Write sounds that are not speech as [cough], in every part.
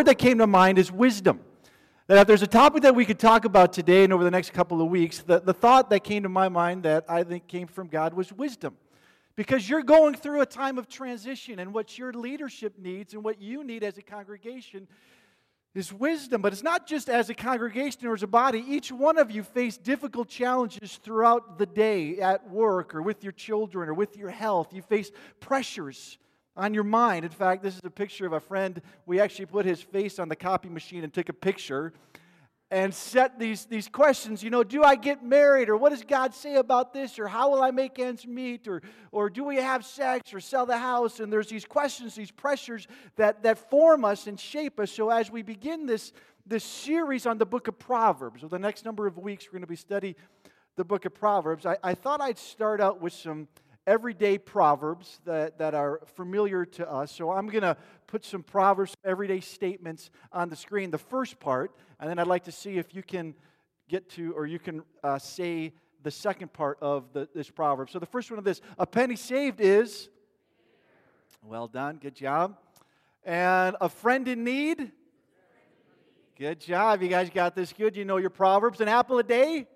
word that came to mind is wisdom. That if there's a topic that we could talk about today and over the next couple of weeks, the, the thought that came to my mind that I think came from God was wisdom. Because you're going through a time of transition, and what your leadership needs and what you need as a congregation is wisdom. But it's not just as a congregation or as a body. Each one of you face difficult challenges throughout the day at work or with your children or with your health. You face pressures on your mind. In fact, this is a picture of a friend. We actually put his face on the copy machine and took a picture and set these, these questions. You know, do I get married? Or what does God say about this? Or how will I make ends meet? Or, or do we have sex or sell the house? And there's these questions, these pressures that, that form us and shape us. So as we begin this, this series on the book of Proverbs, over the next number of weeks, we're going to be studying the book of Proverbs. I, I thought I'd start out with some everyday proverbs that, that are familiar to us. So I'm going to put some proverbs, everyday statements on the screen, the first part, and then I'd like to see if you can get to, or you can uh, say the second part of the, this proverb. So the first one of this a penny saved is, well done, good job. And a friend in need, good job. You guys got this good. You know your proverbs. An apple a day,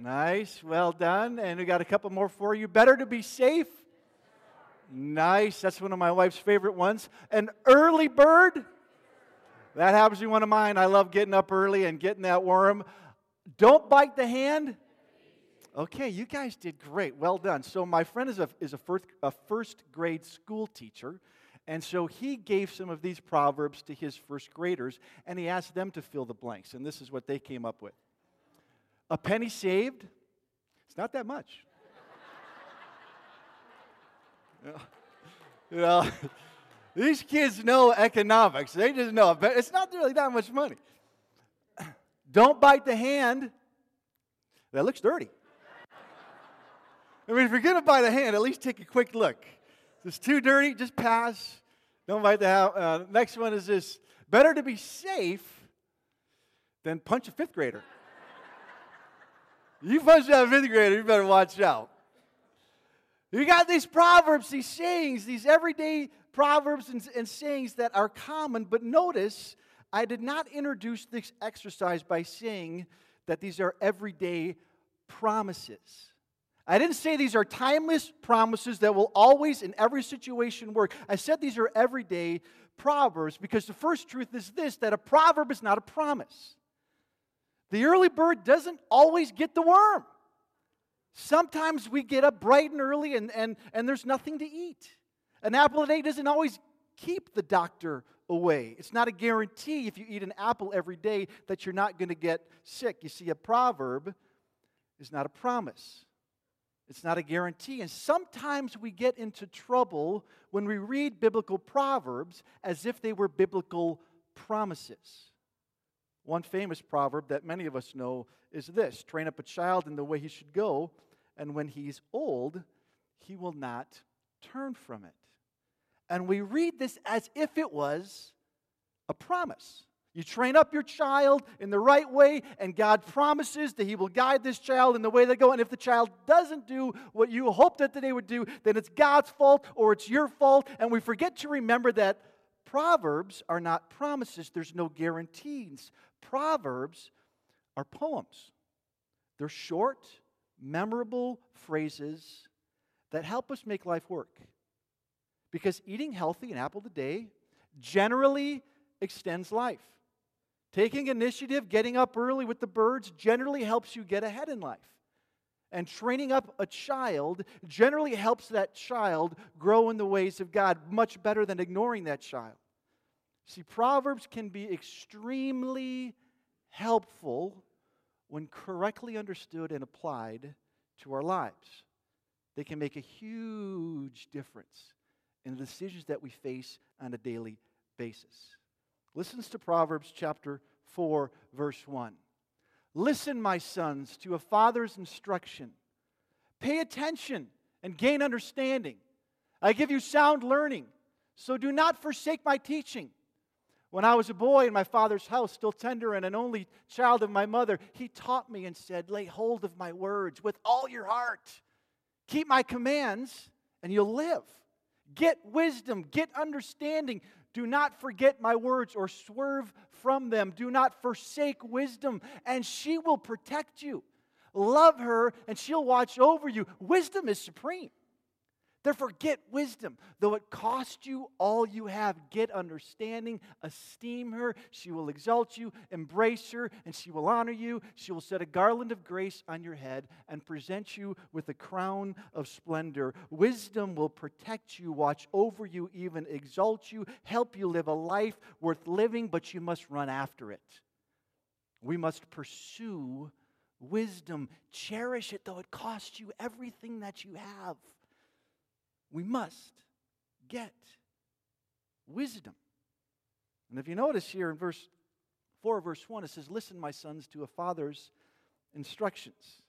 Nice, well done. And we got a couple more for you. Better to be safe. Nice, that's one of my wife's favorite ones. An early bird. That happens to be one of mine. I love getting up early and getting that worm. Don't bite the hand. Okay, you guys did great. Well done. So, my friend is a, is a, first, a first grade school teacher. And so he gave some of these proverbs to his first graders and he asked them to fill the blanks. And this is what they came up with. A penny saved, it's not that much. [laughs] you know, these kids know economics. They just know it's not really that much money. [clears throat] Don't bite the hand that looks dirty. I mean, if you're going to bite the hand, at least take a quick look. If it's too dirty, just pass. Don't bite the hand. Uh, next one is this better to be safe than punch a fifth grader. You punch out a fifth grader, you better watch out. You got these proverbs, these sayings, these everyday proverbs and, and sayings that are common, but notice I did not introduce this exercise by saying that these are everyday promises. I didn't say these are timeless promises that will always, in every situation, work. I said these are everyday proverbs because the first truth is this that a proverb is not a promise. The early bird doesn't always get the worm. Sometimes we get up bright and early and, and, and there's nothing to eat. An apple a day doesn't always keep the doctor away. It's not a guarantee if you eat an apple every day that you're not going to get sick. You see, a proverb is not a promise, it's not a guarantee. And sometimes we get into trouble when we read biblical proverbs as if they were biblical promises. One famous proverb that many of us know is this train up a child in the way he should go, and when he's old, he will not turn from it. And we read this as if it was a promise. You train up your child in the right way, and God promises that He will guide this child in the way they go. And if the child doesn't do what you hoped that they would do, then it's God's fault or it's your fault. And we forget to remember that Proverbs are not promises, there's no guarantees. Proverbs are poems. They're short, memorable phrases that help us make life work. Because eating healthy, an apple a day, generally extends life. Taking initiative, getting up early with the birds, generally helps you get ahead in life. And training up a child generally helps that child grow in the ways of God much better than ignoring that child. See, Proverbs can be extremely helpful when correctly understood and applied to our lives. They can make a huge difference in the decisions that we face on a daily basis. Listens to Proverbs chapter 4, verse 1. Listen, my sons, to a father's instruction. Pay attention and gain understanding. I give you sound learning, so do not forsake my teaching. When I was a boy in my father's house, still tender and an only child of my mother, he taught me and said, Lay hold of my words with all your heart. Keep my commands, and you'll live. Get wisdom, get understanding. Do not forget my words or swerve from them. Do not forsake wisdom, and she will protect you. Love her, and she'll watch over you. Wisdom is supreme. Therefore, get wisdom. Though it cost you all you have, get understanding, esteem her. She will exalt you, embrace her, and she will honor you. She will set a garland of grace on your head and present you with a crown of splendor. Wisdom will protect you, watch over you, even exalt you, help you live a life worth living, but you must run after it. We must pursue wisdom, cherish it, though it costs you everything that you have. We must get wisdom. And if you notice here in verse 4, verse 1, it says, Listen, my sons, to a father's instructions.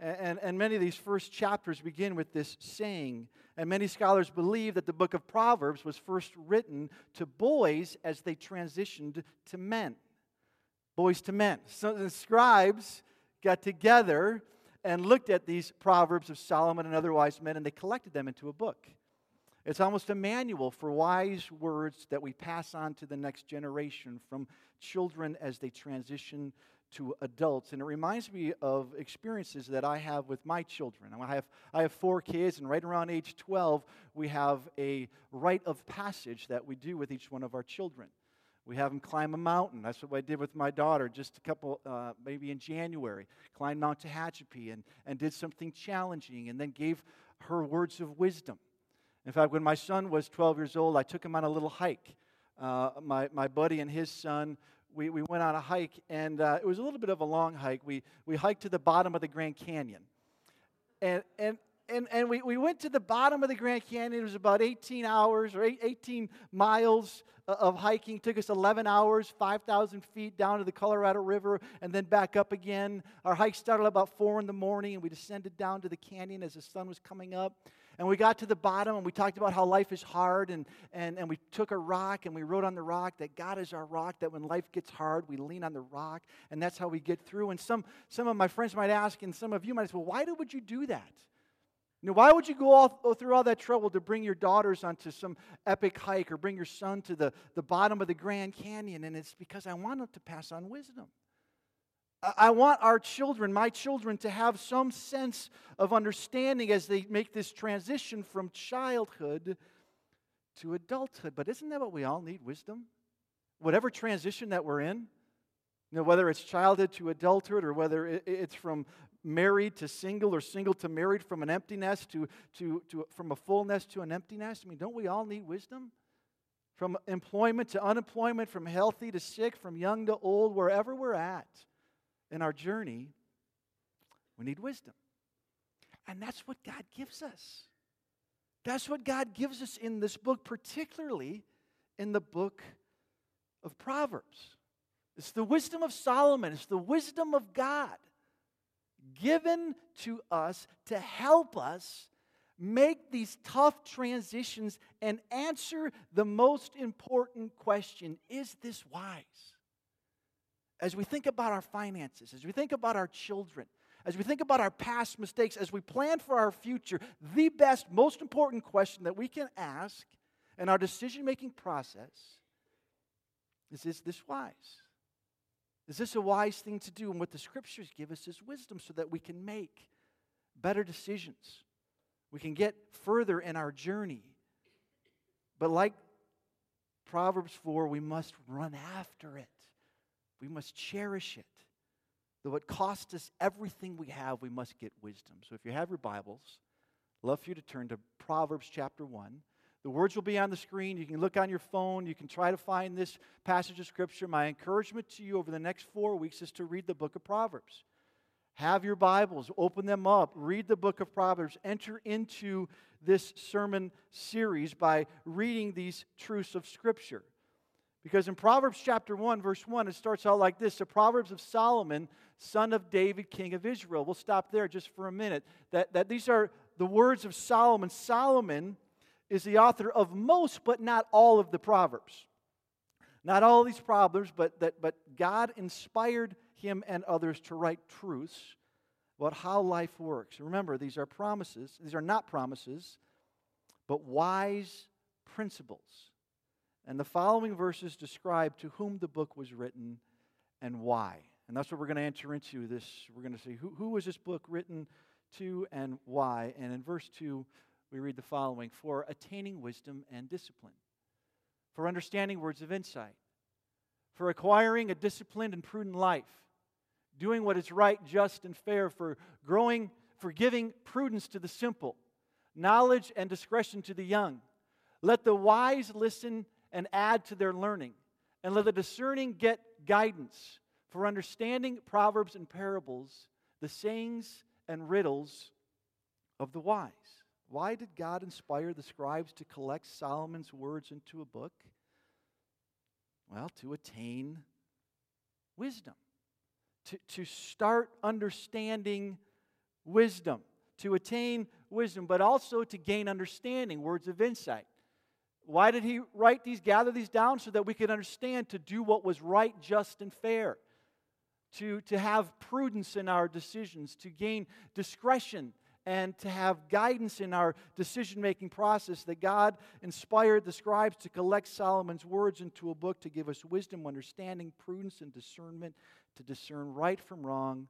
And, and many of these first chapters begin with this saying. And many scholars believe that the book of Proverbs was first written to boys as they transitioned to men. Boys to men. So the scribes got together and looked at these Proverbs of Solomon and other wise men, and they collected them into a book. It's almost a manual for wise words that we pass on to the next generation from children as they transition to adults. And it reminds me of experiences that I have with my children. I have, I have four kids, and right around age 12, we have a rite of passage that we do with each one of our children. We have them climb a mountain. That's what I did with my daughter just a couple, uh, maybe in January. Climbed Mount Tehachapi and, and did something challenging and then gave her words of wisdom. In fact, when my son was 12 years old, I took him on a little hike. Uh, my, my buddy and his son, we, we went on a hike, and uh, it was a little bit of a long hike. We, we hiked to the bottom of the Grand Canyon. And, and, and, and we, we went to the bottom of the Grand Canyon. It was about 18 hours or 18 miles uh, of hiking. It took us 11 hours, 5,000 feet down to the Colorado River, and then back up again. Our hike started about 4 in the morning, and we descended down to the canyon as the sun was coming up. And we got to the bottom, and we talked about how life is hard, and, and, and we took a rock, and we wrote on the rock that God is our rock, that when life gets hard, we lean on the rock, and that's how we get through. And some, some of my friends might ask, and some of you might say, well, why would you do that? You know, why would you go all, oh, through all that trouble to bring your daughters onto some epic hike or bring your son to the, the bottom of the Grand Canyon? And it's because I want them to pass on wisdom. I want our children, my children, to have some sense of understanding as they make this transition from childhood to adulthood. But isn't that what we all need wisdom? Whatever transition that we're in, you know, whether it's childhood to adulthood or whether it's from married to single or single to married, from an empty nest to, to, to from a full nest to an empty nest? I mean, don't we all need wisdom? From employment to unemployment, from healthy to sick, from young to old, wherever we're at in our journey, we need wisdom. And that's what God gives us. That's what God gives us in this book, particularly in the book of Proverbs. It's the wisdom of Solomon, it's the wisdom of God given to us to help us make these tough transitions and answer the most important question Is this wise? As we think about our finances, as we think about our children, as we think about our past mistakes, as we plan for our future, the best, most important question that we can ask in our decision making process is Is this wise? Is this a wise thing to do? And what the scriptures give us is wisdom so that we can make better decisions. We can get further in our journey. But like Proverbs 4, we must run after it. We must cherish it. Though it costs us everything we have, we must get wisdom. So if you have your Bibles, I'd love for you to turn to Proverbs chapter 1. The words will be on the screen. You can look on your phone. You can try to find this passage of Scripture. My encouragement to you over the next four weeks is to read the book of Proverbs. Have your Bibles, open them up, read the book of Proverbs, enter into this sermon series by reading these truths of Scripture. Because in Proverbs chapter 1, verse 1, it starts out like this The Proverbs of Solomon, son of David, king of Israel. We'll stop there just for a minute. That, that these are the words of Solomon. Solomon is the author of most, but not all of the Proverbs. Not all these Proverbs, but, that, but God inspired him and others to write truths about how life works. Remember, these are promises. These are not promises, but wise principles. And the following verses describe to whom the book was written and why. And that's what we're going to enter into this. We're going to see who, who was this book written to and why. And in verse 2, we read the following For attaining wisdom and discipline, for understanding words of insight, for acquiring a disciplined and prudent life, doing what is right, just, and fair, for growing, for giving prudence to the simple, knowledge and discretion to the young. Let the wise listen and add to their learning, and let the discerning get guidance for understanding proverbs and parables, the sayings and riddles of the wise. Why did God inspire the scribes to collect Solomon's words into a book? Well, to attain wisdom, to, to start understanding wisdom, to attain wisdom, but also to gain understanding, words of insight. Why did he write these, gather these down? So that we could understand to do what was right, just, and fair, to, to have prudence in our decisions, to gain discretion and to have guidance in our decision making process that God inspired the scribes to collect Solomon's words into a book to give us wisdom, understanding, prudence, and discernment to discern right from wrong,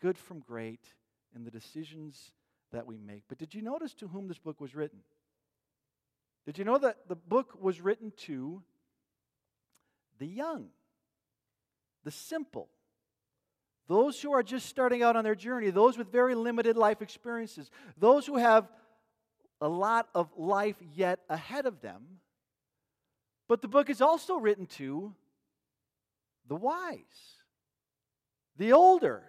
good from great in the decisions that we make. But did you notice to whom this book was written? Did you know that the book was written to the young, the simple, those who are just starting out on their journey, those with very limited life experiences, those who have a lot of life yet ahead of them. But the book is also written to the wise, the older,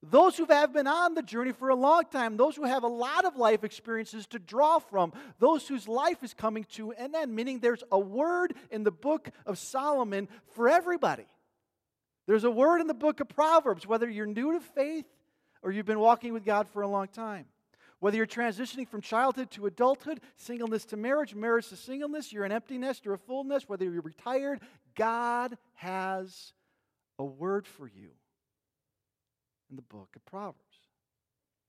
those who have been on the journey for a long time, those who have a lot of life experiences to draw from, those whose life is coming to an end, meaning there's a word in the book of Solomon for everybody. There's a word in the book of Proverbs, whether you're new to faith or you've been walking with God for a long time. Whether you're transitioning from childhood to adulthood, singleness to marriage, marriage to singleness, you're an empty nest or a full nest, whether you're retired, God has a word for you in the book of Proverbs.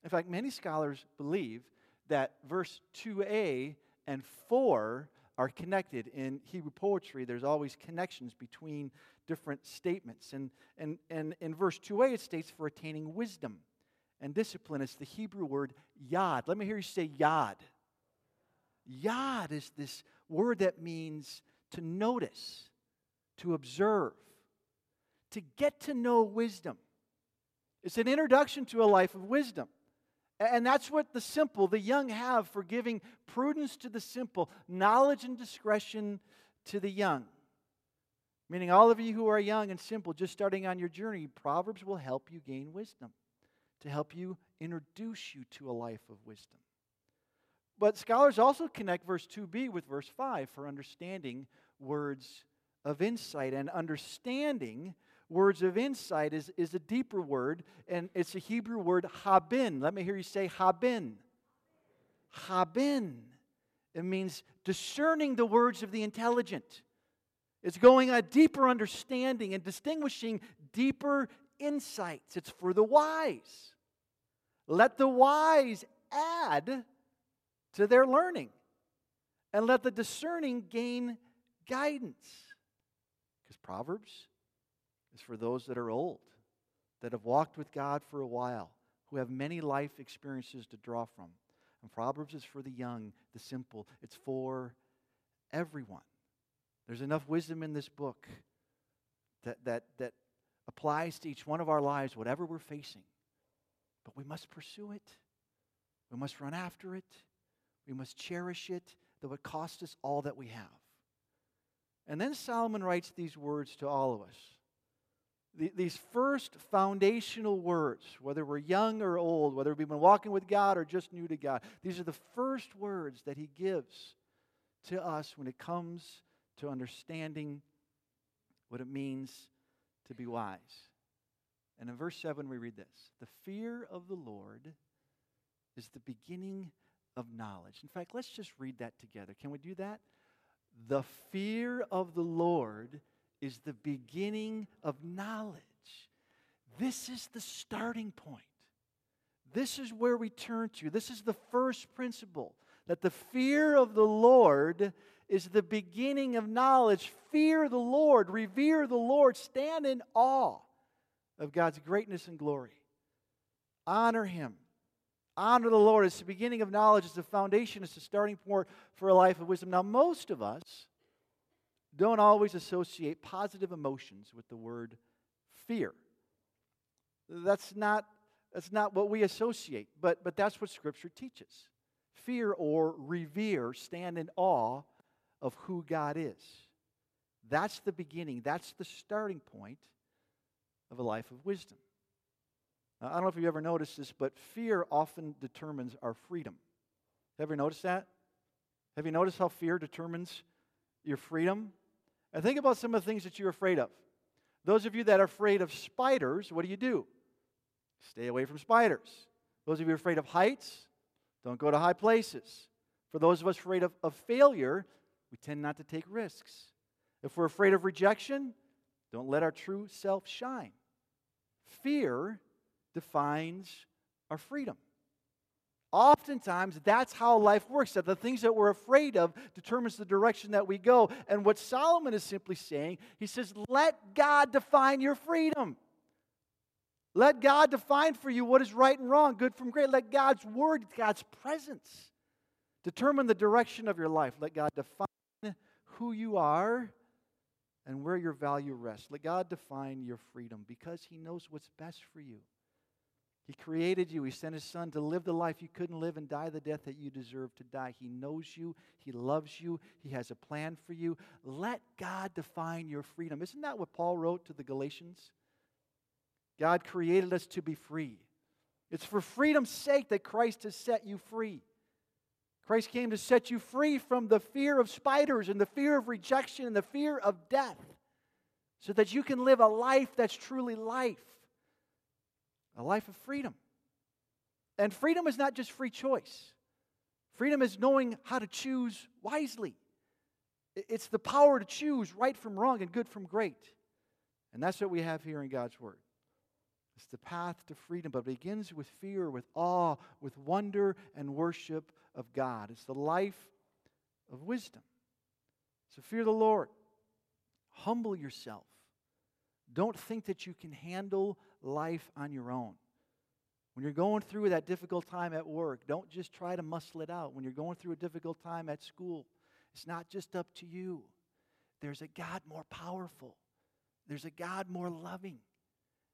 In fact, many scholars believe that verse 2a and 4 are connected. In Hebrew poetry, there's always connections between different statements. And, and, and in verse 2a, it states for attaining wisdom and discipline. It's the Hebrew word yad. Let me hear you say yad. Yad is this word that means to notice, to observe, to get to know wisdom. It's an introduction to a life of wisdom. And that's what the simple, the young have for giving prudence to the simple, knowledge and discretion to the young. Meaning, all of you who are young and simple, just starting on your journey, Proverbs will help you gain wisdom, to help you introduce you to a life of wisdom. But scholars also connect verse 2b with verse 5 for understanding words of insight. And understanding words of insight is, is a deeper word, and it's a Hebrew word, habin. Let me hear you say habin. Habin. It means discerning the words of the intelligent. It's going a deeper understanding and distinguishing deeper insights. It's for the wise. Let the wise add to their learning, and let the discerning gain guidance. Because Proverbs is for those that are old, that have walked with God for a while, who have many life experiences to draw from. And Proverbs is for the young, the simple. It's for everyone. There's enough wisdom in this book that, that, that applies to each one of our lives, whatever we're facing. But we must pursue it. We must run after it. We must cherish it, though it cost us all that we have. And then Solomon writes these words to all of us these first foundational words, whether we're young or old, whether we've been walking with God or just new to God, these are the first words that He gives to us when it comes to understanding what it means to be wise. And in verse 7, we read this The fear of the Lord is the beginning of knowledge. In fact, let's just read that together. Can we do that? The fear of the Lord is the beginning of knowledge. This is the starting point. This is where we turn to. This is the first principle that the fear of the Lord is the beginning of knowledge. Fear the Lord, revere the Lord, stand in awe of God's greatness and glory. Honor Him. Honor the Lord. It's the beginning of knowledge, it's the foundation, it's the starting point for a life of wisdom. Now, most of us don't always associate positive emotions with the word fear. That's not, that's not what we associate, but, but that's what Scripture teaches. Fear or revere, stand in awe of who God is. That's the beginning, that's the starting point of a life of wisdom. Now, I don't know if you've ever noticed this, but fear often determines our freedom. Have you noticed that? Have you noticed how fear determines your freedom? And think about some of the things that you're afraid of. Those of you that are afraid of spiders, what do you do? Stay away from spiders. Those of you afraid of heights, don't go to high places. For those of us afraid of, of failure, we tend not to take risks. If we're afraid of rejection, don't let our true self shine. Fear defines our freedom. Oftentimes, that's how life works. That the things that we're afraid of determines the direction that we go. And what Solomon is simply saying, he says, let God define your freedom. Let God define for you what is right and wrong, good from great. Let God's word, God's presence, determine the direction of your life. Let God define who you are and where your value rests. Let God define your freedom because He knows what's best for you. He created you. He sent His Son to live the life you couldn't live and die the death that you deserve to die. He knows you. He loves you. He has a plan for you. Let God define your freedom. Isn't that what Paul wrote to the Galatians? God created us to be free. It's for freedom's sake that Christ has set you free. Christ came to set you free from the fear of spiders and the fear of rejection and the fear of death so that you can live a life that's truly life a life of freedom. And freedom is not just free choice, freedom is knowing how to choose wisely. It's the power to choose right from wrong and good from great. And that's what we have here in God's Word. It's the path to freedom, but it begins with fear, with awe, with wonder and worship of God. It's the life of wisdom. So fear the Lord. Humble yourself. Don't think that you can handle life on your own. When you're going through that difficult time at work, don't just try to muscle it out. When you're going through a difficult time at school, it's not just up to you. There's a God more powerful, there's a God more loving,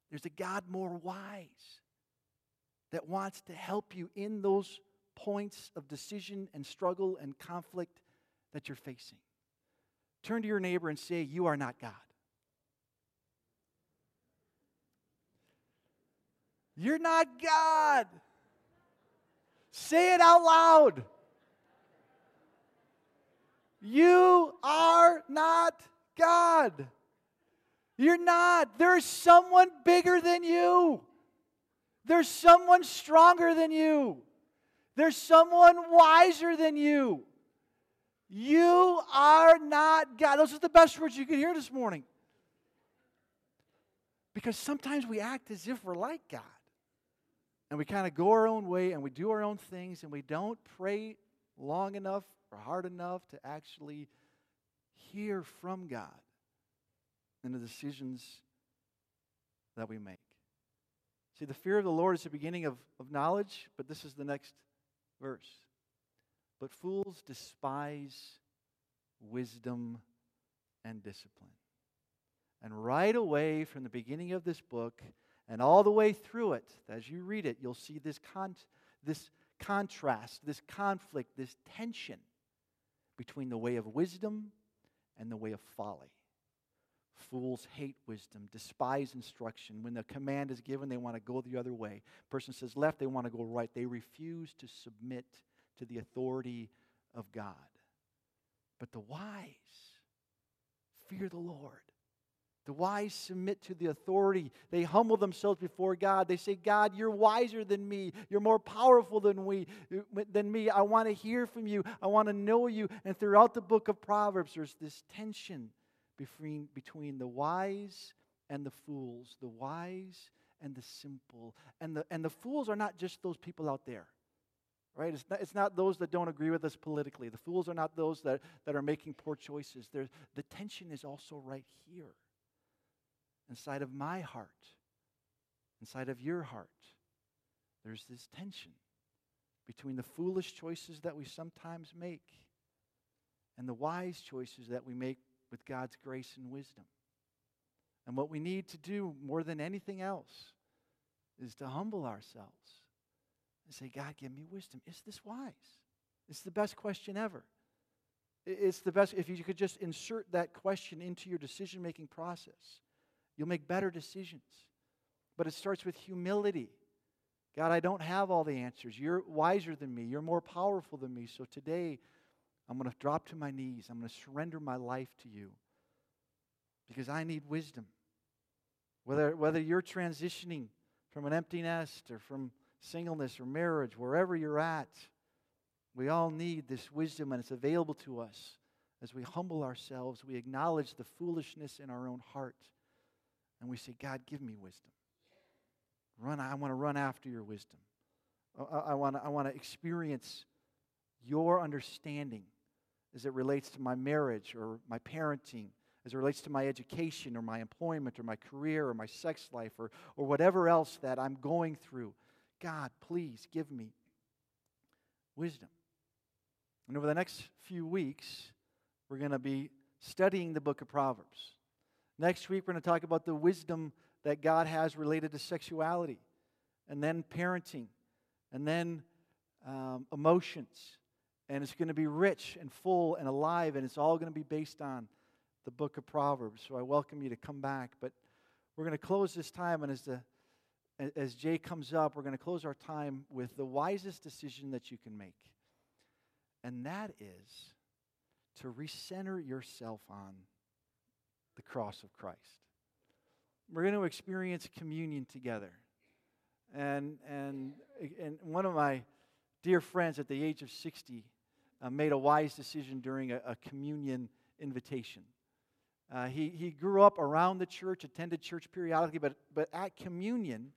there's a God more wise that wants to help you in those points of decision and struggle and conflict that you're facing. Turn to your neighbor and say, You are not God. You're not God. Say it out loud. You are not God. You're not. There's someone bigger than you. There's someone stronger than you. There's someone wiser than you. You are not God. Those are the best words you could hear this morning. Because sometimes we act as if we're like God and we kind of go our own way and we do our own things and we don't pray long enough or hard enough to actually hear from God in the decisions that we make. See, the fear of the Lord is the beginning of, of knowledge, but this is the next verse. But fools despise wisdom and discipline. And right away from the beginning of this book, and all the way through it, as you read it, you'll see this, con- this contrast, this conflict, this tension between the way of wisdom and the way of folly. Fools hate wisdom, despise instruction. When the command is given, they want to go the other way. Person says left, they want to go right. They refuse to submit to the authority of God. But the wise fear the Lord the wise submit to the authority. They humble themselves before God. They say, God, you're wiser than me. You're more powerful than, we, than me. I want to hear from you. I want to know you. And throughout the book of Proverbs, there's this tension between, between the wise and the fools, the wise and the simple. And the, and the fools are not just those people out there. right? It's not, it's not those that don't agree with us politically. The fools are not those that, that are making poor choices. There's, the tension is also right here, inside of my heart, inside of your heart. There's this tension between the foolish choices that we sometimes make and the wise choices that we make with God's grace and wisdom. And what we need to do more than anything else is to humble ourselves and say, God, give me wisdom. Is this wise? It's the best question ever. It's the best, if you could just insert that question into your decision making process, you'll make better decisions. But it starts with humility. God, I don't have all the answers. You're wiser than me. You're more powerful than me. So today, I'm going to drop to my knees. I'm going to surrender my life to you because I need wisdom. Whether, whether you're transitioning from an empty nest or from singleness or marriage, wherever you're at, we all need this wisdom and it's available to us as we humble ourselves. We acknowledge the foolishness in our own heart and we say, God, give me wisdom. Run, I want to run after your wisdom. I, I want to I want to experience your understanding as it relates to my marriage or my parenting, as it relates to my education or my employment or my career or my sex life or, or whatever else that I'm going through. God, please give me wisdom. And over the next few weeks, we're going to be studying the book of Proverbs. Next week, we're going to talk about the wisdom that God has related to sexuality, and then parenting, and then um, emotions. And it's going to be rich and full and alive, and it's all going to be based on the book of Proverbs. So I welcome you to come back. But we're going to close this time, and as, the, as Jay comes up, we're going to close our time with the wisest decision that you can make. And that is to recenter yourself on the cross of Christ. We're going to experience communion together. And, and, and one of my dear friends at the age of 60 uh, made a wise decision during a, a communion invitation. Uh, he, he grew up around the church, attended church periodically, but, but at communion,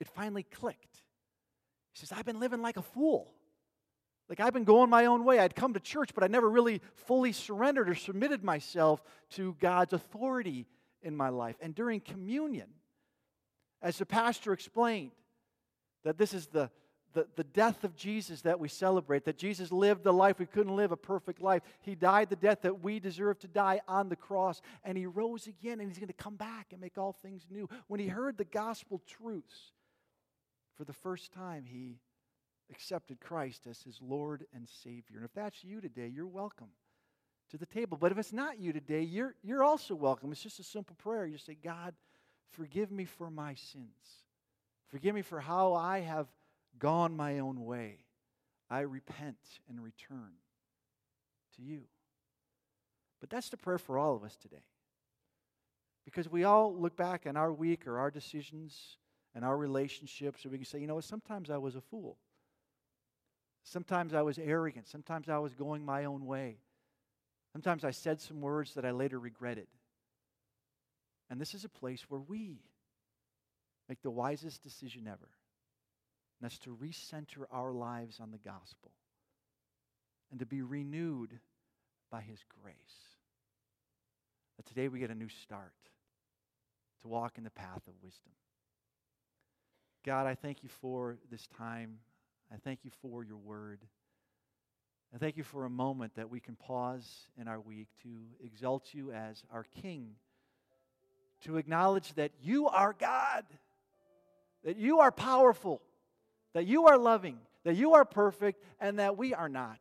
it finally clicked. He says, I've been living like a fool. Like I've been going my own way. I'd come to church, but I never really fully surrendered or submitted myself to God's authority in my life. And during communion, as the pastor explained, that this is the the, the death of Jesus that we celebrate, that Jesus lived the life we couldn't live, a perfect life. He died the death that we deserve to die on the cross, and He rose again, and He's going to come back and make all things new. When He heard the gospel truths for the first time, He accepted Christ as His Lord and Savior. And if that's you today, you're welcome to the table. But if it's not you today, you're, you're also welcome. It's just a simple prayer. You say, God, forgive me for my sins. Forgive me for how I have gone my own way, I repent and return to you. But that's the prayer for all of us today. Because we all look back on our week or our decisions and our relationships, and we can say, you know, sometimes I was a fool. Sometimes I was arrogant. Sometimes I was going my own way. Sometimes I said some words that I later regretted. And this is a place where we make the wisest decision ever. And that's to recenter our lives on the gospel and to be renewed by His grace. That today we get a new start to walk in the path of wisdom. God, I thank you for this time. I thank you for your word. I thank you for a moment that we can pause in our week to exalt you as our King, to acknowledge that you are God, that you are powerful, that you are loving, that you are perfect, and that we are not.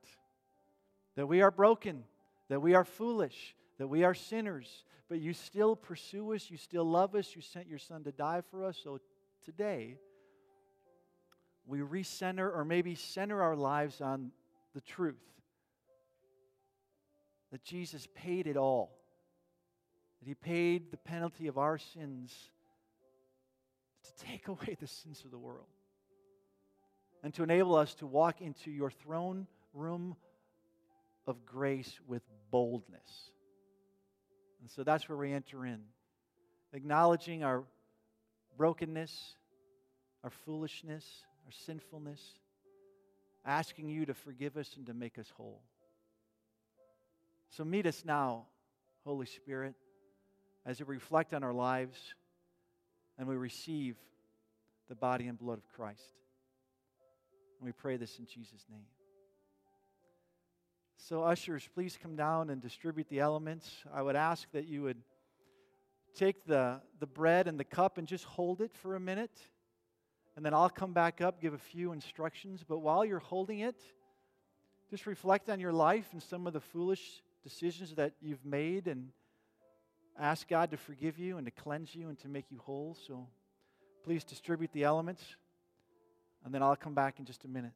That we are broken, that we are foolish, that we are sinners, but you still pursue us, you still love us, you sent your Son to die for us. So today, we recenter or maybe center our lives on the truth that Jesus paid it all, that He paid the penalty of our sins to take [laughs] away the sins of the world and to enable us to walk into your throne room of grace with boldness. And so that's where we enter in, acknowledging our brokenness, our foolishness, our sinfulness, asking you to forgive us and to make us whole. So meet us now, Holy Spirit, as we reflect on our lives and we receive the body and blood of Christ. And we pray this in Jesus' name. So, ushers, please come down and distribute the elements. I would ask that you would take the, the bread and the cup and just hold it for a minute. And then I'll come back up, give a few instructions. But while you're holding it, just reflect on your life and some of the foolish decisions that you've made and ask God to forgive you and to cleanse you and to make you whole. So please distribute the elements. And then I'll come back in just a minute.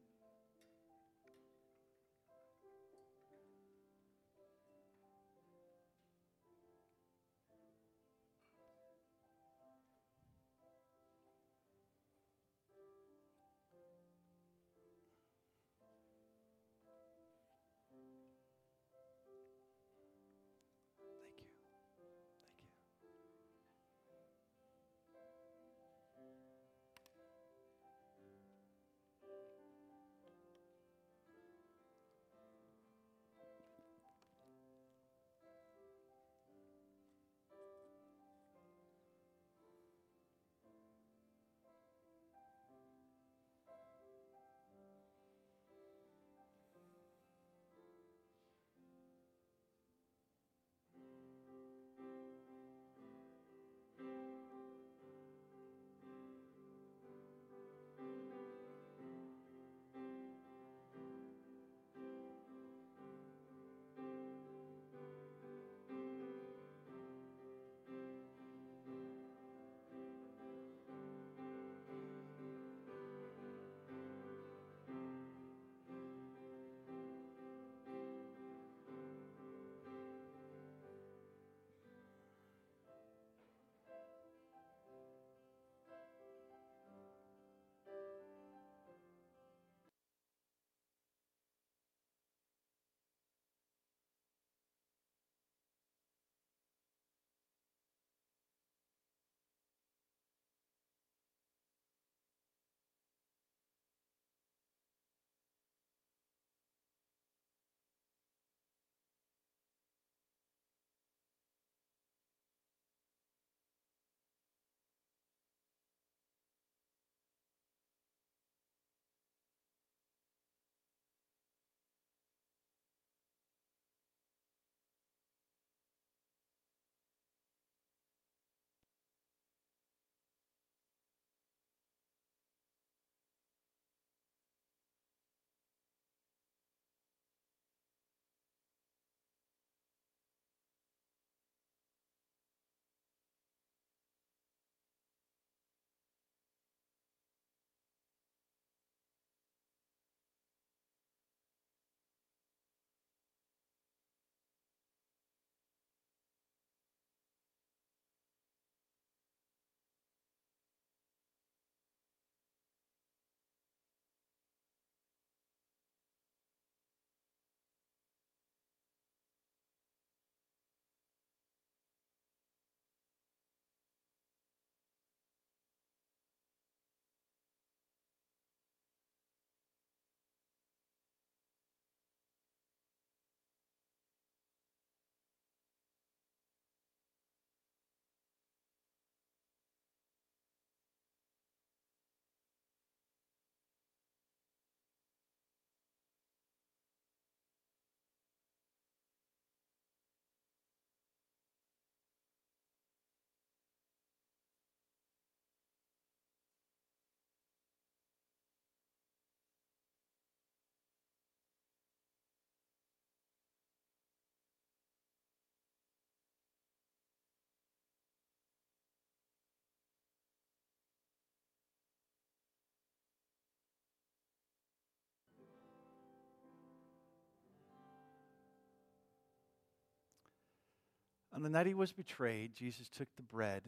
On the night he was betrayed, Jesus took the bread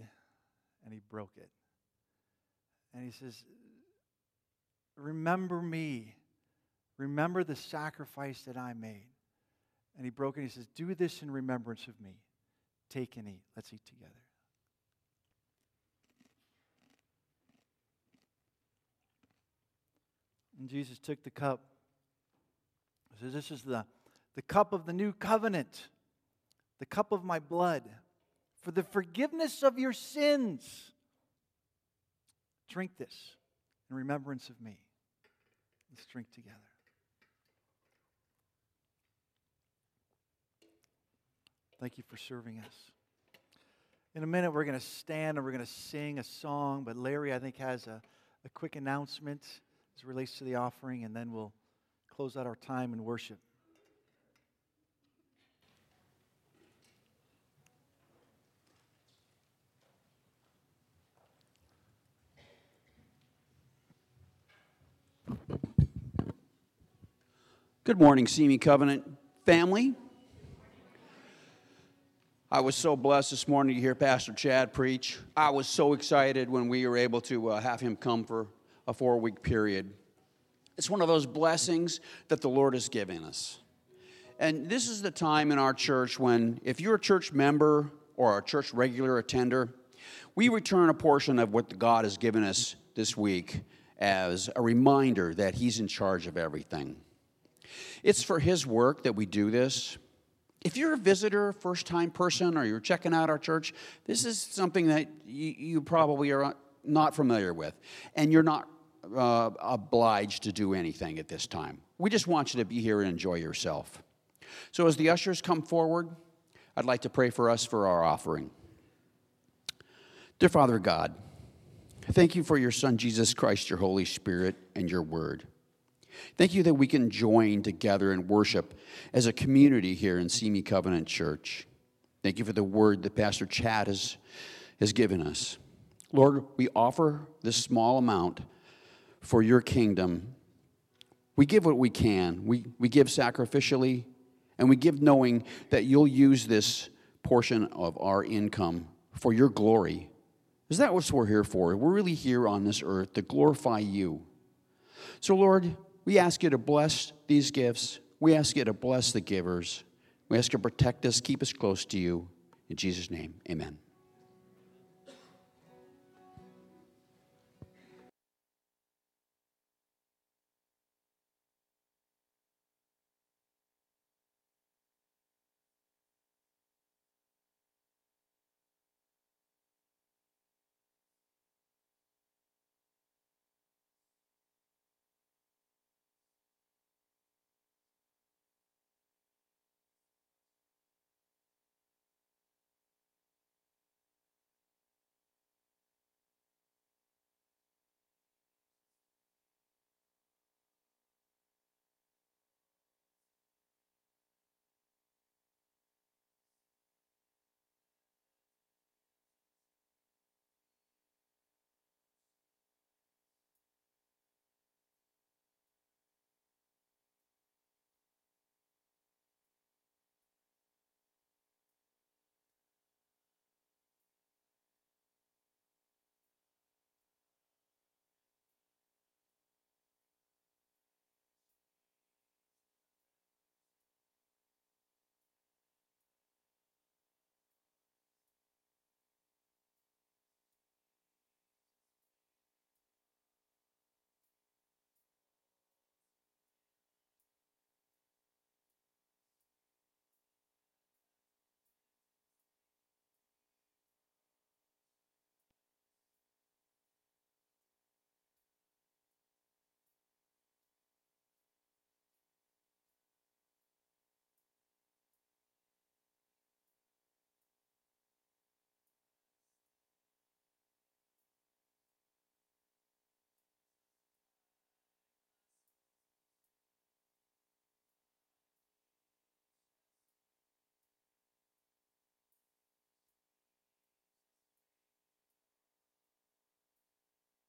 and he broke it. And he says, Remember me. Remember the sacrifice that I made. And he broke it he says, Do this in remembrance of me. Take and eat. Let's eat together. And Jesus took the cup He says, This is the, the cup of the new covenant, the cup of my blood, for the forgiveness of your sins. Drink this in remembrance of me. Let's drink together. Thank you for serving us. In a minute, we're going to stand and we're going to sing a song, but Larry, I think, has a, a quick announcement as it relates to the offering, and then we'll close out our time in worship. Good morning, Simi Covenant family. I was so blessed this morning to hear Pastor Chad preach. I was so excited when we were able to uh, have him come for a four week period. It's one of those blessings that the Lord has given us. And this is the time in our church when, if you're a church member or a church regular attender, we return a portion of what God has given us this week as a reminder that He's in charge of everything. It's for His work that we do this. If you're a visitor, first time person, or you're checking out our church, this is something that you, you probably are not familiar with, and you're not uh, obliged to do anything at this time. We just want you to be here and enjoy yourself. So, as the ushers come forward, I'd like to pray for us for our offering. Dear Father God, thank you for your Son, Jesus Christ, your Holy Spirit, and your Word. Thank you that we can join together and worship as a community here in Simi Covenant Church. Thank you for the word that Pastor Chad has, has given us. Lord, we offer this small amount for your kingdom. We give what we can, we, we give sacrificially, and we give knowing that you'll use this portion of our income for your glory. Is that what we're here for? We're really here on this earth to glorify you. So, Lord, we ask you to bless these gifts. We ask you to bless the givers. We ask you to protect us, keep us close to you. In Jesus' name, amen.